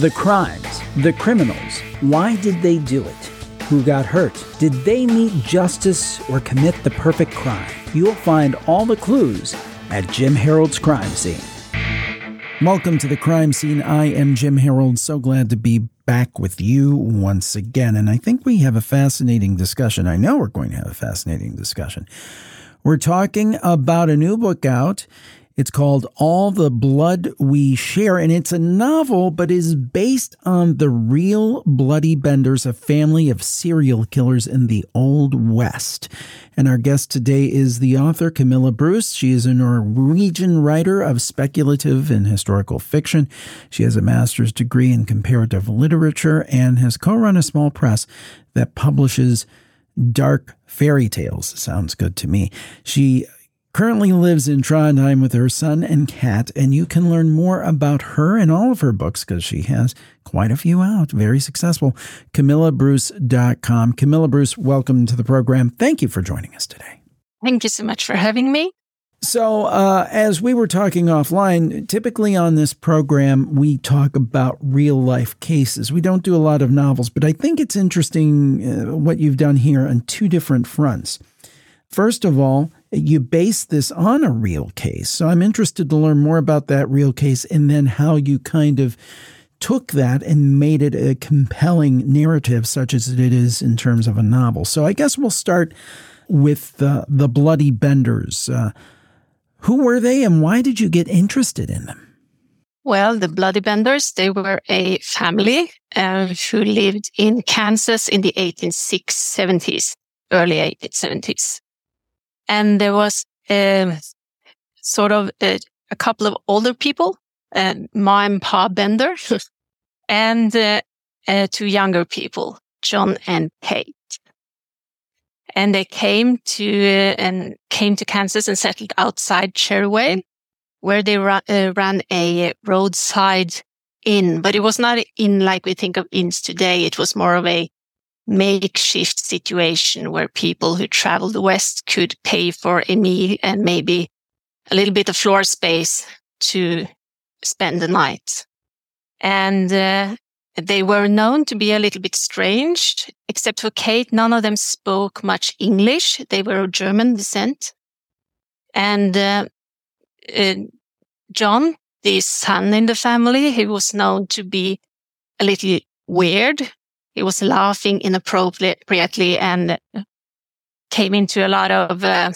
The crimes, the criminals, why did they do it? Who got hurt? Did they meet justice or commit the perfect crime? You'll find all the clues at Jim Harold's Crime Scene. Welcome to the crime scene. I am Jim Harold. So glad to be back with you once again. And I think we have a fascinating discussion. I know we're going to have a fascinating discussion. We're talking about a new book out. It's called All the Blood We Share, and it's a novel, but is based on the real Bloody Benders, a family of serial killers in the Old West. And our guest today is the author Camilla Bruce. She is a Norwegian writer of speculative and historical fiction. She has a master's degree in comparative literature and has co run a small press that publishes dark fairy tales. Sounds good to me. She currently lives in Trondheim with her son and cat, and you can learn more about her and all of her books because she has quite a few out, very successful. CamillaBruce.com. Camilla Bruce, welcome to the program. Thank you for joining us today. Thank you so much for having me. So, uh, as we were talking offline, typically on this program, we talk about real life cases. We don't do a lot of novels, but I think it's interesting uh, what you've done here on two different fronts. First of all, you base this on a real case. So I'm interested to learn more about that real case and then how you kind of took that and made it a compelling narrative, such as it is in terms of a novel. So I guess we'll start with the, the Bloody Benders. Uh, who were they and why did you get interested in them? Well, the Bloody Benders, they were a family uh, who lived in Kansas in the 1870s, early 1870s and there was um, sort of a, a, couple of older people, uh, Ma and Pa Bender, and uh, uh, two younger people, John and Kate. And they came to uh, and came to Kansas and settled outside Cherry where they ra- uh, ran a roadside inn. But it was not an inn like we think of inns today. It was more of a makeshift situation where people who traveled west could pay for a meal and maybe a little bit of floor space to spend the night. And uh, they were known to be a little bit strange, except for Kate. None of them spoke much English. They were of German descent. And uh, uh, John, the son in the family, he was known to be a little weird he was laughing inappropriately and came into a lot of uh,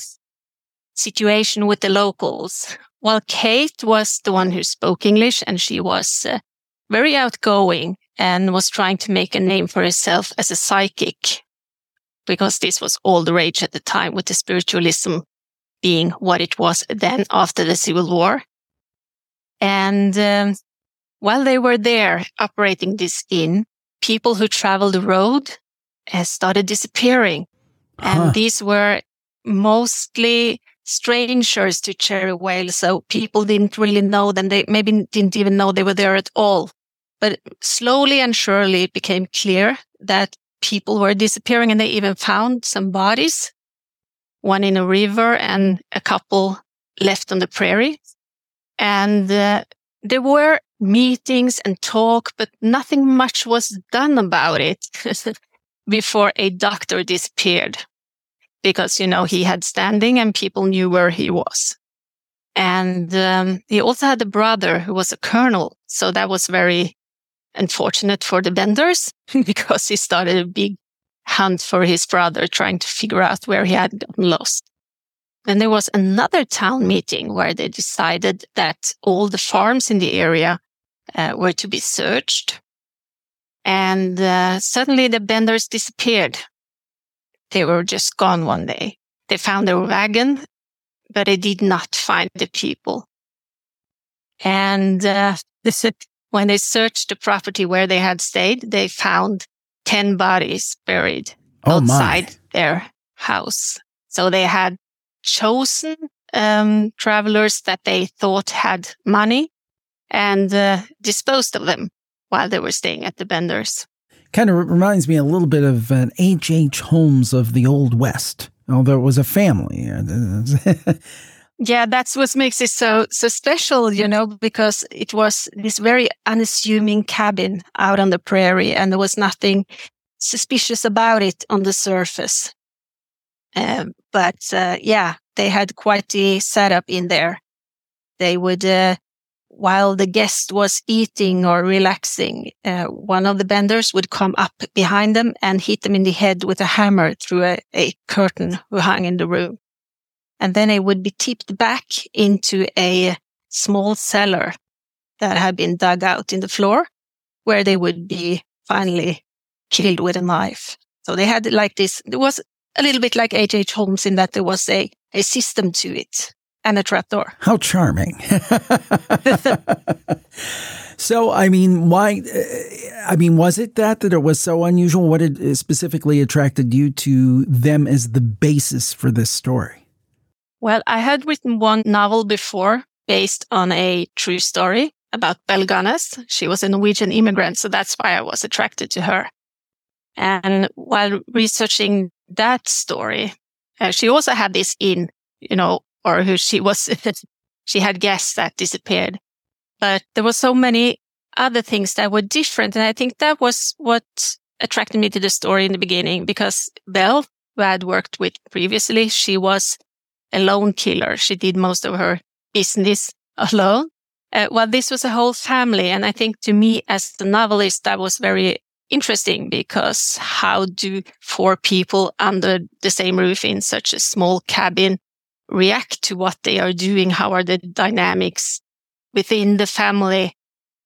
situation with the locals. While Kate was the one who spoke English and she was uh, very outgoing and was trying to make a name for herself as a psychic because this was all the rage at the time with the spiritualism being what it was then after the Civil War. And um, while they were there operating this inn, people who traveled the road started disappearing. Huh. And these were mostly strangers to Cherryvale. So people didn't really know them. They maybe didn't even know they were there at all. But slowly and surely it became clear that people were disappearing and they even found some bodies, one in a river and a couple left on the prairie. And uh, there were meetings and talk, but nothing much was done about it before a doctor disappeared because, you know, he had standing and people knew where he was. And um, he also had a brother who was a colonel. So that was very unfortunate for the Benders because he started a big hunt for his brother, trying to figure out where he had gotten lost. Then there was another town meeting where they decided that all the farms in the area uh, were to be searched. And uh, suddenly the benders disappeared. They were just gone one day. They found their wagon, but they did not find the people. And uh, when they searched the property where they had stayed, they found 10 bodies buried oh outside my. their house. So they had chosen um, travelers that they thought had money and uh, disposed of them while they were staying at the Benders. Kind of reminds me a little bit of an H.H. Holmes of the Old West, although it was a family. Yeah, that's what makes it so so special, you know, because it was this very unassuming cabin out on the prairie, and there was nothing suspicious about it on the surface. Um, but uh, yeah, they had quite the setup in there. They would, uh, while the guest was eating or relaxing, uh, one of the benders would come up behind them and hit them in the head with a hammer through a, a curtain who hung in the room. And then it would be tipped back into a small cellar that had been dug out in the floor where they would be finally killed with a knife. So they had like this, it was a little bit like H.H. Holmes in that there was a, a system to it and a trapdoor. How charming. so, I mean, why? I mean, was it that that it was so unusual? What had specifically attracted you to them as the basis for this story? Well, I had written one novel before based on a true story about Belle Gunness. She was a Norwegian immigrant, so that's why I was attracted to her. And while researching that story, uh, she also had this in, you know, or who she was, she had guests that disappeared. But there were so many other things that were different. And I think that was what attracted me to the story in the beginning because Belle, who I had worked with previously, she was a lone killer. She did most of her business alone. Uh, well, this was a whole family. And I think to me as the novelist, that was very interesting because how do four people under the same roof in such a small cabin react to what they are doing? How are the dynamics within the family?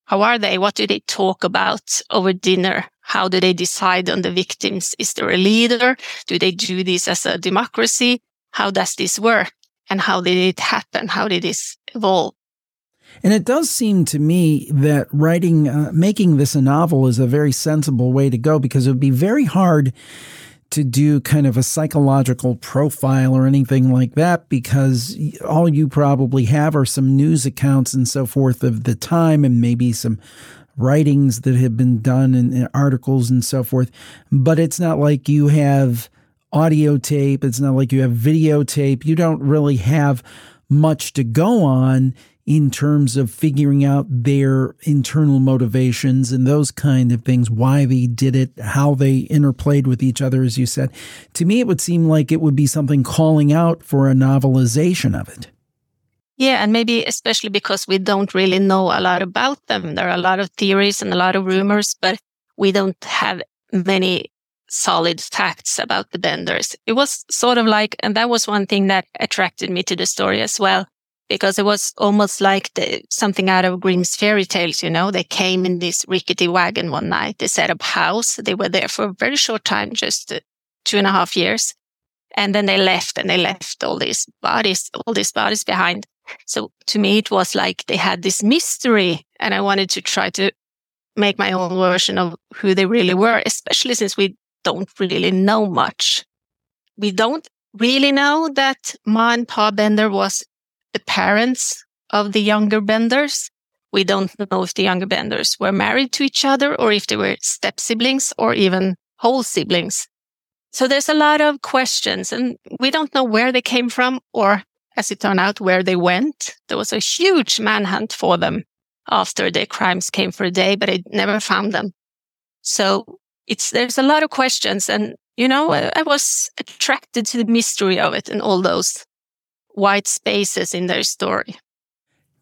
How are they? What do they talk about over dinner? How do they decide on the victims? Is there a leader? Do they do this as a democracy? How does this work? And how did it happen? How did this evolve? And it does seem to me that writing, uh, making this a novel is a very sensible way to go because it would be very hard to do kind of a psychological profile or anything like that because all you probably have are some news accounts and so forth of the time and maybe some writings that have been done and articles and so forth. But it's not like you have audio tape, it's not like you have videotape. You don't really have much to go on in terms of figuring out their internal motivations and those kind of things, why they did it, how they interplayed with each other, as you said. To me, it would seem like it would be something calling out for a novelization of it. Yeah, and maybe especially because we don't really know a lot about them. There are a lot of theories and a lot of rumors, but we don't have many solid facts about the benders. It was sort of like, and that was one thing that attracted me to the story as well because it was almost like the, something out of Grimm's fairy tales. You know, they came in this rickety wagon one night. They set up house. They were there for a very short time, just uh, two and a half years. And then they left and they left all these bodies, all these bodies behind. So to me, it was like they had this mystery and I wanted to try to make my own version of who they really were, especially since we don't really know much. We don't really know that Ma and Pa Bender was the parents of the younger Benders. We don't know if the younger Benders were married to each other or if they were step siblings or even whole siblings. So there's a lot of questions and we don't know where they came from or as it turned out, where they went. There was a huge manhunt for them after their crimes came for a day, but I never found them. So it's, there's a lot of questions and, you know, I was attracted to the mystery of it and all those white spaces in their story.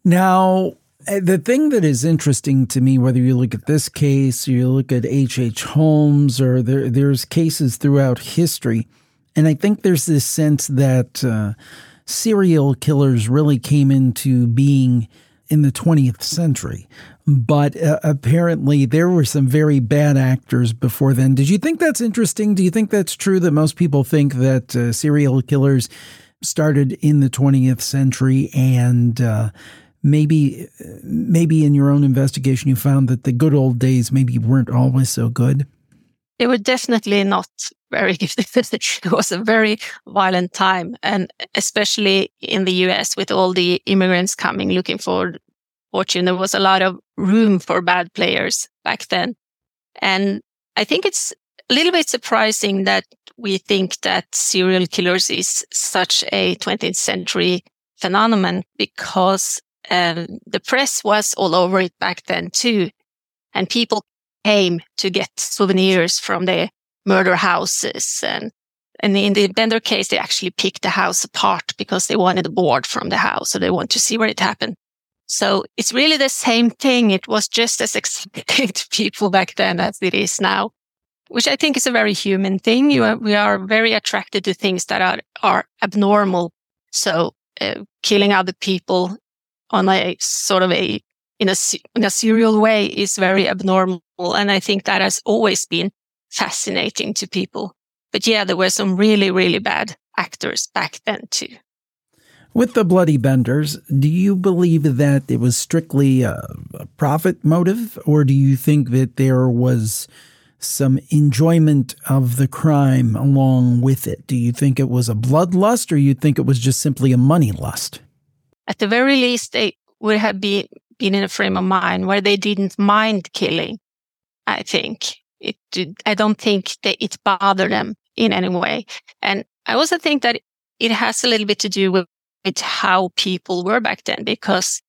Now, eh, the thing that is interesting to me, whether you look at this case or you look at H.H. H. Holmes or there, there's cases throughout history, and I think there's this sense that uh, serial killers really came into being in the 20th century. But uh, apparently, there were some very bad actors before then. Did you think that's interesting? Do you think that's true that most people think that uh, serial killers started in the 20th century and uh, maybe maybe in your own investigation you found that the good old days maybe weren't always so good? They were definitely not very good it was a very violent time and especially in the us with all the immigrants coming looking for fortune there was a lot of room for bad players back then. And i think it's a little bit surprising that we think that serial killers is such a 20th century phenomenon because um, the press was all over it back then too. And people came to get souvenirs from the murder houses. And, and in the Bender case, they actually picked the house apart because they wanted a board from the house. So they want to see where it happened. So it's really the same thing. It was just as exciting to people back then as it is now, which I think is a very human thing. Are, we are very attracted to things that are, are abnormal. So uh, killing other people on a sort of a in a in a serial way is very abnormal, and I think that has always been fascinating to people. But yeah, there were some really really bad actors back then too. With the Bloody Benders, do you believe that it was strictly a, a profit motive, or do you think that there was some enjoyment of the crime along with it? Do you think it was a bloodlust, or you think it was just simply a money lust? At the very least, they would have been, been in a frame of mind where they didn't mind killing. I think it. I don't think that it bothered them in any way, and I also think that it has a little bit to do with, with how people were back then because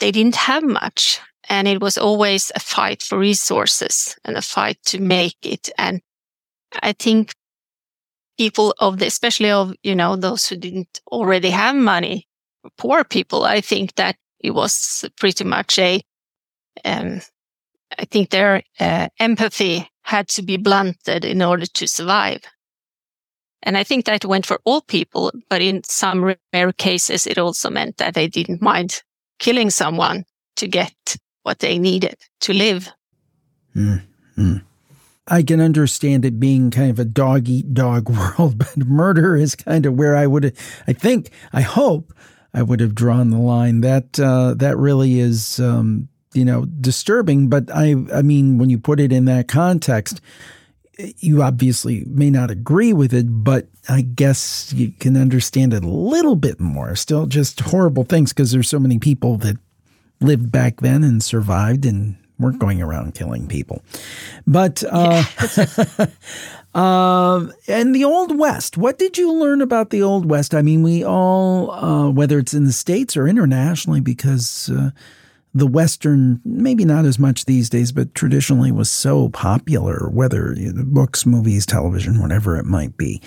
they didn't have much and it was always a fight for resources and a fight to make it. And I think people of the, especially of, you know, those who didn't already have money, poor people, I think that it was pretty much a, um, I think their uh, empathy had to be blunted in order to survive. And I think that went for all people, but in some rare cases, it also meant that they didn't mind killing someone to get what they needed to live. Mm-hmm. I can understand it being kind of a dog eat dog world, but murder is kind of where I would, I think, I hope I would have drawn the line. That uh, that really is, um, you know, disturbing. But I, I mean, when you put it in that context, you obviously may not agree with it, but I guess you can understand it a little bit more. Still, just horrible things because there's so many people that lived back then and survived and weren't going around killing people. But uh, yeah. uh, and the Old West. What did you learn about the Old West? I mean, we all, uh, whether it's in the states or internationally, because uh, the Western, maybe not as much these days, but traditionally was so popular. Whether you know, books, movies, television, whatever it might be.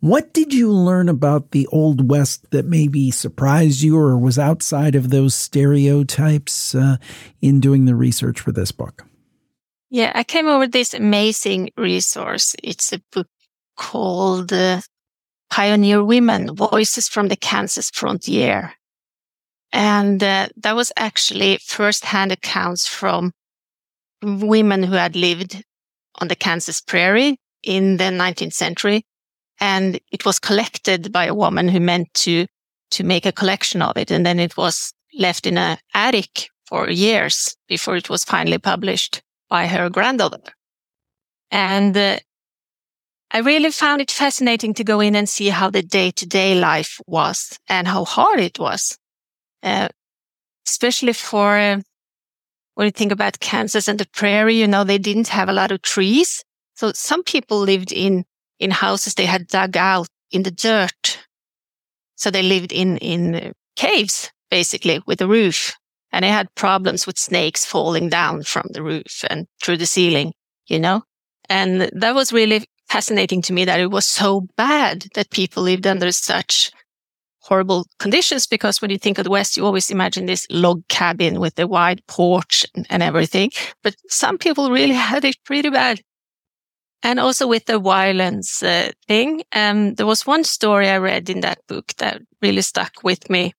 What did you learn about the Old West that maybe surprised you or was outside of those stereotypes uh, in doing the research for this book? Yeah, I came over this amazing resource. It's a book called uh, Pioneer Women Voices from the Kansas Frontier. And uh, that was actually firsthand accounts from women who had lived on the Kansas prairie in the 19th century and it was collected by a woman who meant to to make a collection of it and then it was left in an attic for years before it was finally published by her granddaughter and uh, I really found it fascinating to go in and see how the day to day life was and how hard it was, uh, especially for uh, when you think about Kansas and the prairie, you know, they didn't have a lot of trees. So some people lived in in houses they had dug out in the dirt. So they lived in, in uh, caves, basically, with a roof. And they had problems with snakes falling down from the roof and through the ceiling, you know? And that was really fascinating to me that it was so bad that people lived under such horrible conditions because when you think of the West, you always imagine this log cabin with the wide porch and everything. But some people really had it pretty bad. And also with the violence uh, thing, um, there was one story I read in that book that really stuck with me.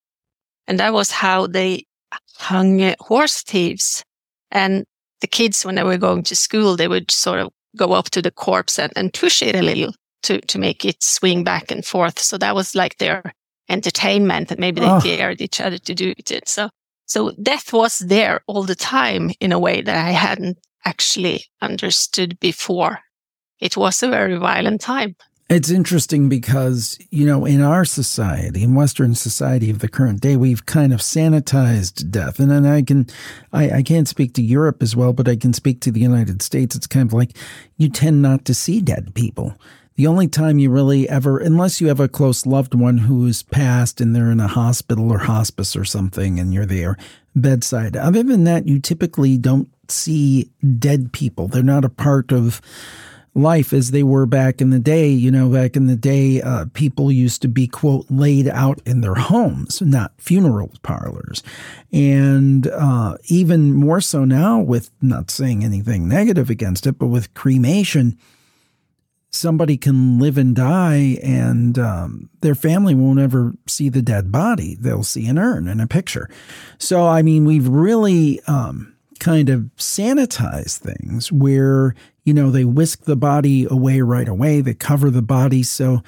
And that was how they hung uh, horse thieves. And the kids, when they were going to school, they would sort of go up to the corpse and, and push it a little to, to make it swing back and forth. So that was like their entertainment and maybe they oh. dared each other to do it. So, so death was there all the time in a way that I hadn't actually understood before it was a very violent time. It's interesting because, you know, in our society, in Western society of the current day, we've kind of sanitized death. And then I can, I, I can't speak to Europe as well, but I can speak to the United States. It's kind of like you tend not to see dead people the only time you really ever, unless you have a close loved one who is passed and they're in a hospital or hospice or something and you're there bedside. Other than that, you typically don't see dead people. They're not a part of life as they were back in the day. You know, back in the day, uh, people used to be, quote, laid out in their homes, not funeral parlors. And uh, even more so now, with not saying anything negative against it, but with cremation, somebody can live and die and um, their family won't ever see the dead body. They'll see an urn and a picture. So, I mean, we've really. Um, kind of sanitized things where you know, they whisk the body away right away, they cover the body. So,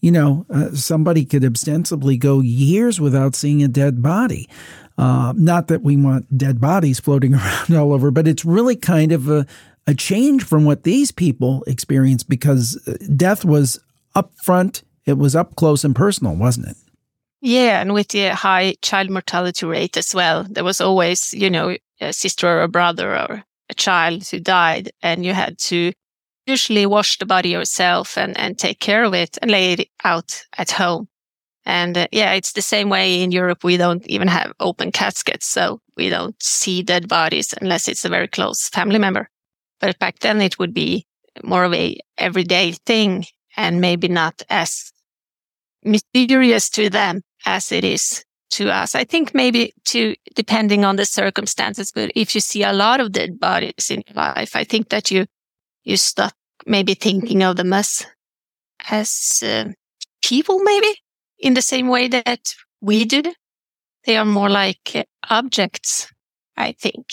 you know, uh, somebody could ostensibly go years without seeing a dead body. Uh, not that we want dead bodies floating around all over, but it's really kind of a, a change from what these people experienced because uh, death was up front, it was up close and personal, wasn't it? Yeah, and with the high child mortality rate as well, there was always, you know, a sister or a brother or a child who died and you had to usually wash the body yourself and, and take care of it and lay it out at home. And uh, yeah, it's the same way in Europe. We don't even have open caskets. So we don't see dead bodies unless it's a very close family member. But back then it would be more of a everyday thing and maybe not as mysterious to them as it is to us. I think maybe to depending on the circumstances, but if you see a lot of dead bodies in your life, I think that you you stop maybe thinking of them as as uh, people, maybe in the same way that we do. They are more like uh, objects, I think,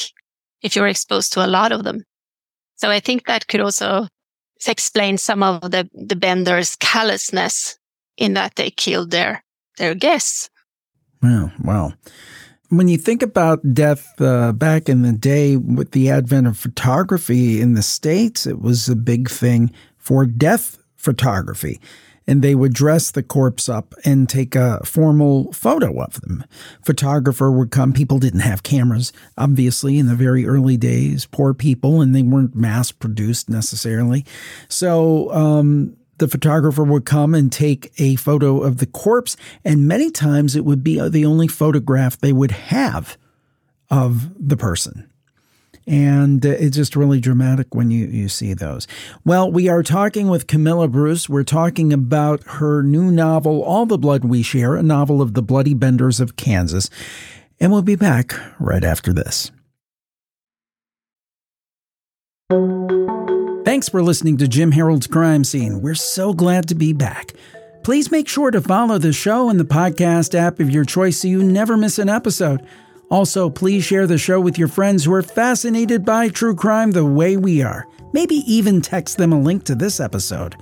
if you're exposed to a lot of them. So I think that could also explain some of the, the benders' callousness in that they killed their, their guests. Wow, wow. When you think about death uh, back in the day with the advent of photography in the States, it was a big thing for death photography. And they would dress the corpse up and take a formal photo of them. Photographer would come. People didn't have cameras, obviously, in the very early days. Poor people, and they weren't mass produced necessarily. So um, the photographer would come and take a photo of the corpse, and many times it would be the only photograph they would have of the person. And uh, it's just really dramatic when you, you see those. Well, we are talking with Camilla Bruce. We're talking about her new novel, All the Blood We Share, a novel of the Bloody Benders of Kansas. And we'll be back right after this. Thanks for listening to Jim Harold's Crime Scene. We're so glad to be back. Please make sure to follow the show in the podcast app of your choice so you never miss an episode. Also, please share the show with your friends who are fascinated by true crime the way we are. Maybe even text them a link to this episode.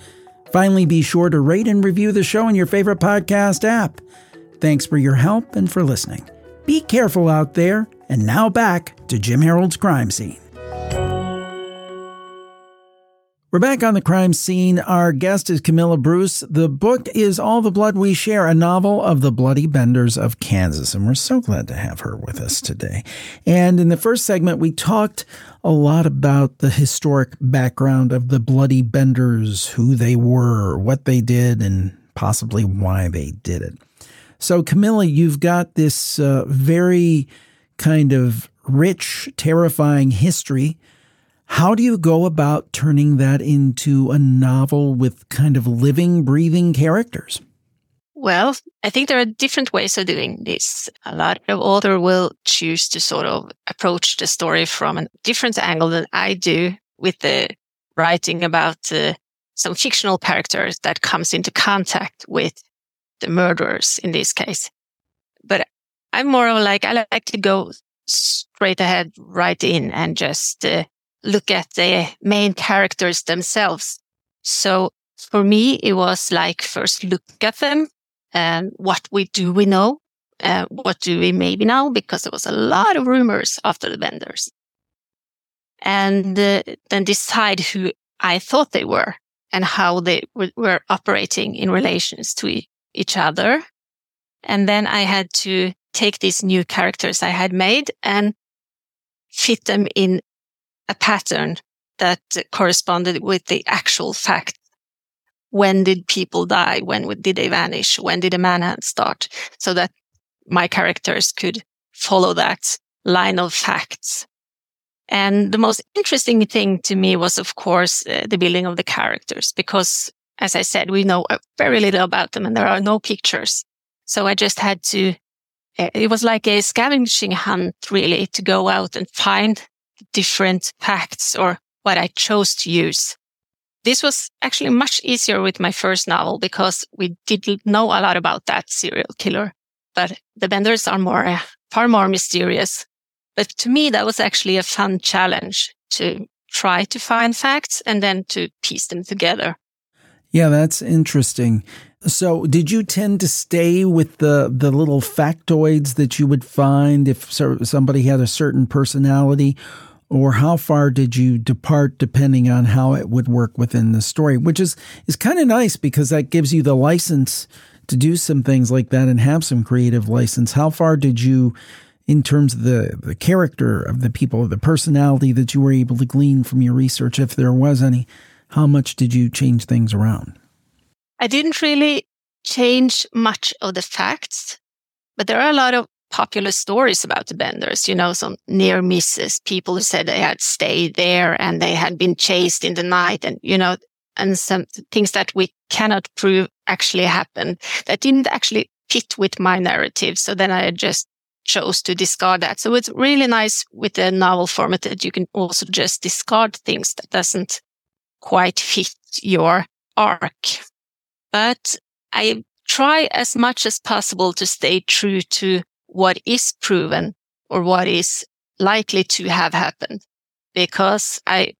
Finally, be sure to rate and review the show in your favorite podcast app. Thanks for your help and for listening. Be careful out there, and now back to Jim Harold's Crime Scene. We're back on the crime scene. Our guest is Camilla Bruce. The book is All the Blood We Share, a novel of the Bloody Benders of Kansas. And we're so glad to have her with us today. And in the first segment, we talked a lot about the historic background of the Bloody Benders, who they were, what they did, and possibly why they did it. So, Camilla, you've got this uh, very kind of rich, terrifying history how do you go about turning that into a novel with kind of living, breathing characters? Well, I think there are different ways of doing this. A lot of authors will choose to sort of approach the story from a different angle than I do with the writing about uh, some fictional characters that comes into contact with the murderers in this case. But I'm more of like, I like to go straight ahead, right in and just uh, look at the main characters themselves. So for me, it was like first look at them and what we do we know? Uh, what do we maybe know? Because there was a lot of rumors after the Benders. And uh, then decide who I thought they were and how they w- were operating in relations to e- each other. And then I had to take these new characters I had made and fit them in a pattern that corresponded with the actual fact when did people die? When did they vanish? When did the manhunt start? So that my characters could follow that line of facts. And the most interesting thing to me was, of course, uh, the building of the characters, because as I said, we know uh, very little about them and there are no pictures. So I just had to, uh, it was like a scavenging hunt really to go out and find different facts or what I chose to use. This was actually much easier with my first novel because we didn't know a lot about that serial killer, but the Benders are more, uh, far more mysterious. But to me, that was actually a fun challenge to try to find facts and then to piece them together. Yeah, that's interesting. So, did you tend to stay with the the little factoids that you would find if somebody had a certain personality, or how far did you depart depending on how it would work within the story which is is kind of nice because that gives you the license to do some things like that and have some creative license. How far did you in terms of the the character of the people the personality that you were able to glean from your research if there was any how much did you change things around? I didn't really change much of the facts but there are a lot of popular stories about the benders, you know, some near misses, people who said they had stayed there and they had been chased in the night and, you know, and some things that we cannot prove actually happened that didn't actually fit with my narrative. So then I just chose to discard that. So it's really nice with the novel format that you can also just discard things that doesn't quite fit your arc. But I try as much as possible to stay true to what is proven or what is likely to have happened because I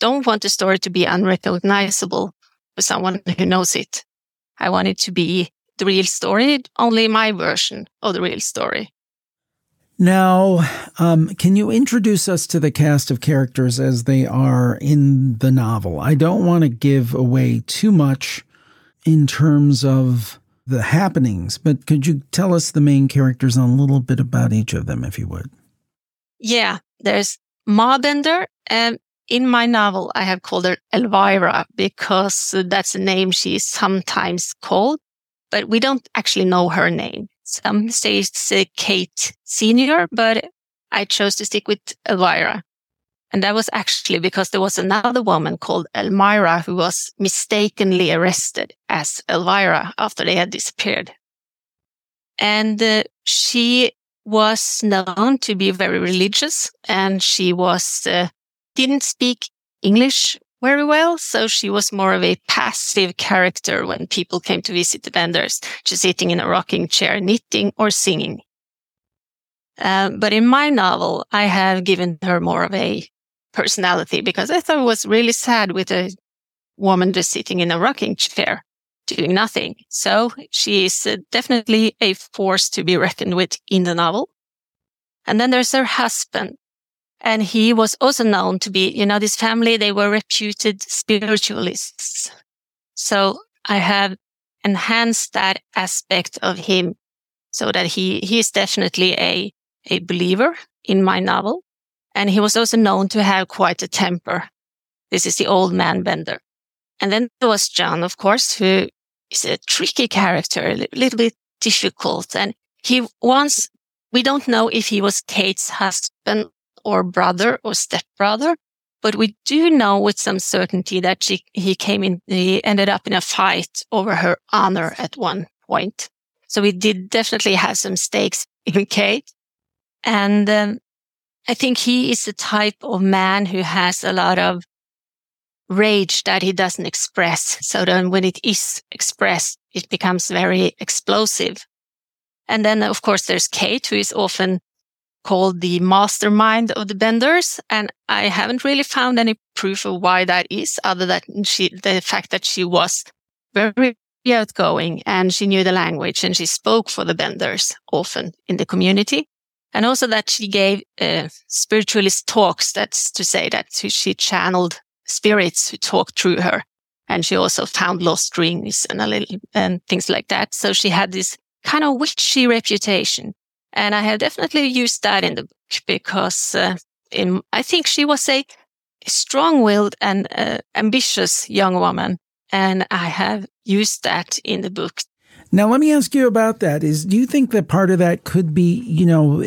don't want the story to be unrecognizable for someone who knows it. I want it to be the real story, only my version of the real story. Now, um, can you introduce us to the cast of characters as they are in the novel? I don't want to give away too much in terms of the happenings, but could you tell us the main characters and a little bit about each of them, if you would? Yeah, there's Ma Bender. And in my novel, I have called her Elvira because that's the name she is sometimes called, but we don't actually know her name. Some say it's uh, Kate Senior, but I chose to stick with Elvira. And that was actually because there was another woman called Elmira who was mistakenly arrested as Elvira after they had disappeared. And uh, she was known to be very religious and she was, uh, didn't speak English very well. So she was more of a passive character when people came to visit the Benders, just sitting in a rocking chair, knitting or singing. Uh, but in my novel, I have given her more of a personality because I thought it was really sad with a woman just sitting in a rocking chair doing nothing. So she is uh, definitely a force to be reckoned with in the novel. And then there's her husband. And he was also known to be, you know, this family, they were reputed spiritualists. So I have enhanced that aspect of him so that he, he is definitely a, a believer in my novel. And he was also known to have quite a temper. This is the old man Bender. And then there was John, of course, who is a tricky character, a little bit difficult. And he once, we don't know if he was Kate's husband or brother or stepbrother, but we do know with some certainty that she, he came in, he ended up in a fight over her honor at one point. So we did definitely have some stakes in Kate. And um, I think he is the type of man who has a lot of rage that he doesn't express. So then when it is expressed, it becomes very explosive. And then, of course, there's Kate, who is often called the mastermind of the benders. And I haven't really found any proof of why that is, other than she, the fact that she was very outgoing and she knew the language and she spoke for the benders often in the community. And also that she gave uh, spiritualist talks. That's to say that she channeled spirits who talked through her. And she also found lost rings and a little, and things like that. So she had this kind of witchy reputation. And I have definitely used that in the book because uh, in, I think she was a strong willed and uh, ambitious young woman And I have used that in the book. Now, let me ask you about that. Is do you think that part of that could be, you know,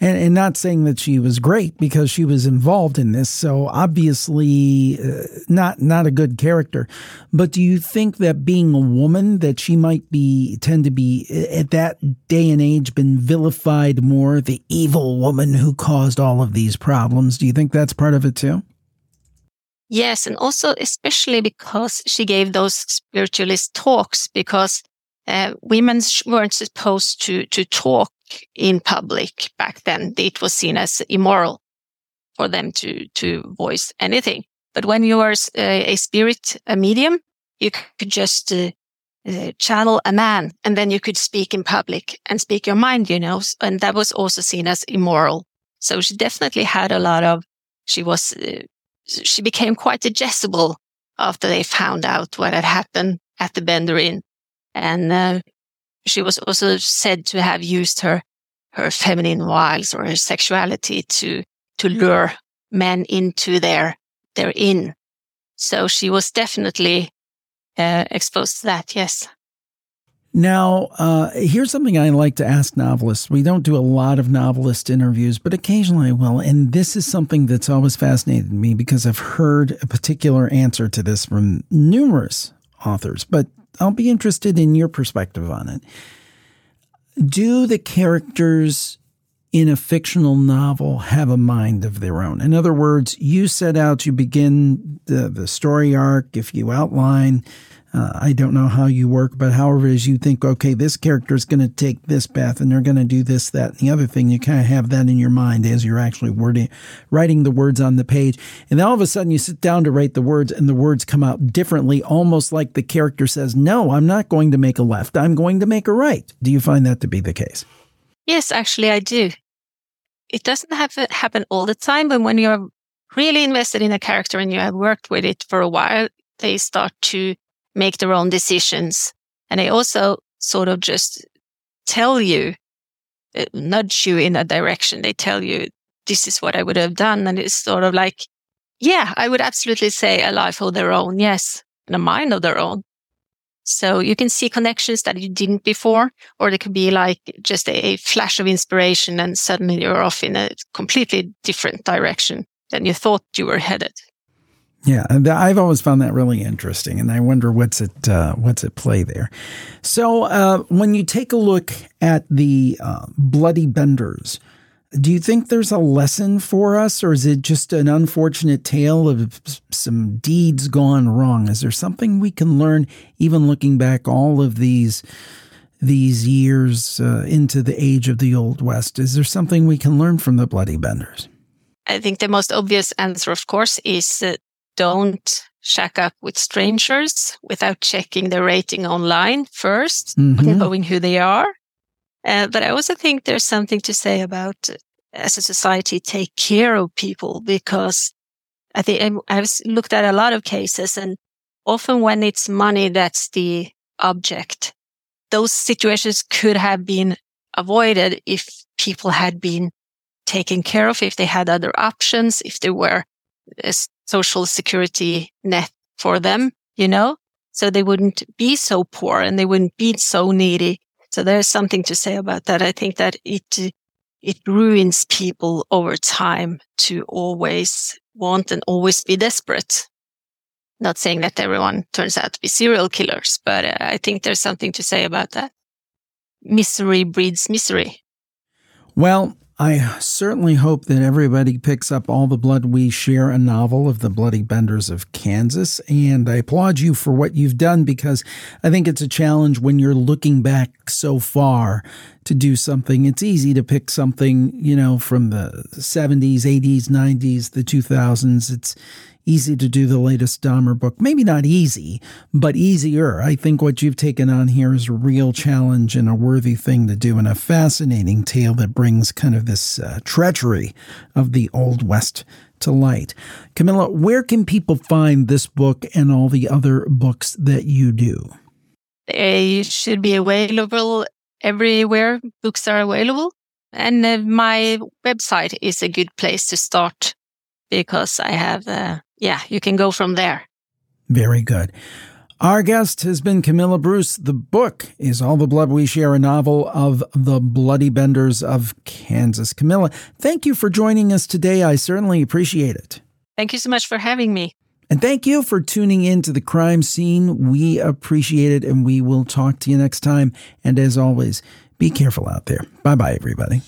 and, and not saying that she was great because she was involved in this, so obviously uh, not not a good character. But do you think that being a woman, that she might be tend to be at that day and age been vilified more, the evil woman who caused all of these problems? Do you think that's part of it too? Yes, and also especially because she gave those spiritualist talks, because uh, women weren't supposed to to talk in public back then. It was seen as immoral for them to, to voice anything. But when you are a, a spirit, a medium, you could just uh, uh, channel a man and then you could speak in public and speak your mind, you know, and that was also seen as immoral. So she definitely had a lot of, she was, uh, she became quite Jezebel after they found out what had happened at the Bender Inn. And uh, she was also said to have used her her feminine wiles or her sexuality to to lure men into their their inn. So she was definitely uh, exposed to that. Yes. Now, uh, here's something I like to ask novelists. We don't do a lot of novelist interviews, but occasionally I will. And this is something that's always fascinated me because I've heard a particular answer to this from numerous authors. But I'll be interested in your perspective on it. Do the characters in a fictional novel have a mind of their own? In other words, you set out, you begin the, the story arc, if you outline uh, I don't know how you work, but however it is you think, okay, this character is going to take this path and they're going to do this, that, and the other thing, you kind of have that in your mind as you're actually wording, writing the words on the page. And then all of a sudden you sit down to write the words and the words come out differently, almost like the character says, no, I'm not going to make a left. I'm going to make a right. Do you find that to be the case? Yes, actually, I do. It doesn't have to happen all the time, but when you're really invested in a character and you have worked with it for a while, they start to make their own decisions. And they also sort of just tell you, uh, nudge you in a direction. They tell you, this is what I would have done. And it's sort of like, yeah, I would absolutely say a life of their own. Yes. And a mind of their own. So you can see connections that you didn't before, or they could be like just a, a flash of inspiration and suddenly you're off in a completely different direction than you thought you were headed. Yeah, I've always found that really interesting, and I wonder what's at uh, what's at play there. So, uh, when you take a look at the uh, bloody benders, do you think there's a lesson for us, or is it just an unfortunate tale of some deeds gone wrong? Is there something we can learn, even looking back all of these these years uh, into the age of the Old West? Is there something we can learn from the bloody benders? I think the most obvious answer, of course, is don't shack up with strangers without checking their rating online 1st mm-hmm. knowing who they are. Uh, but I also think there's something to say about uh, as a society take care of people because I think I've looked at a lot of cases and often when it's money that's the object, those situations could have been avoided if people had been taken care of, if they had other options, if they were uh, social security net for them, you know, so they wouldn't be so poor and they wouldn't be so needy. So there's something to say about that. I think that it, it ruins people over time to always want and always be desperate. Not saying that everyone turns out to be serial killers, but uh, I think there's something to say about that. Misery breeds misery. Well, I certainly hope that everybody picks up All the Blood We Share, a novel of the Bloody Benders of Kansas. And I applaud you for what you've done because I think it's a challenge when you're looking back so far to do something. It's easy to pick something, you know, from the 70s, 80s, 90s, the 2000s. It's easy to do the latest Dahmer book. Maybe not easy, but easier. I think what you've taken on here is a real challenge and a worthy thing to do, and a fascinating tale that brings kind of this uh, treachery of the Old West to light. Camilla, where can people find this book and all the other books that you do? They should be available everywhere books are available. And uh, my website is a good place to start because I have uh, yeah, you can go from there. Very good. Our guest has been Camilla Bruce. The book is All the Blood We Share, a novel of the Bloody Benders of Kansas. Camilla, thank you for joining us today. I certainly appreciate it. Thank you so much for having me. And thank you for tuning in to the crime scene. We appreciate it, and we will talk to you next time. And as always, be careful out there. Bye bye, everybody.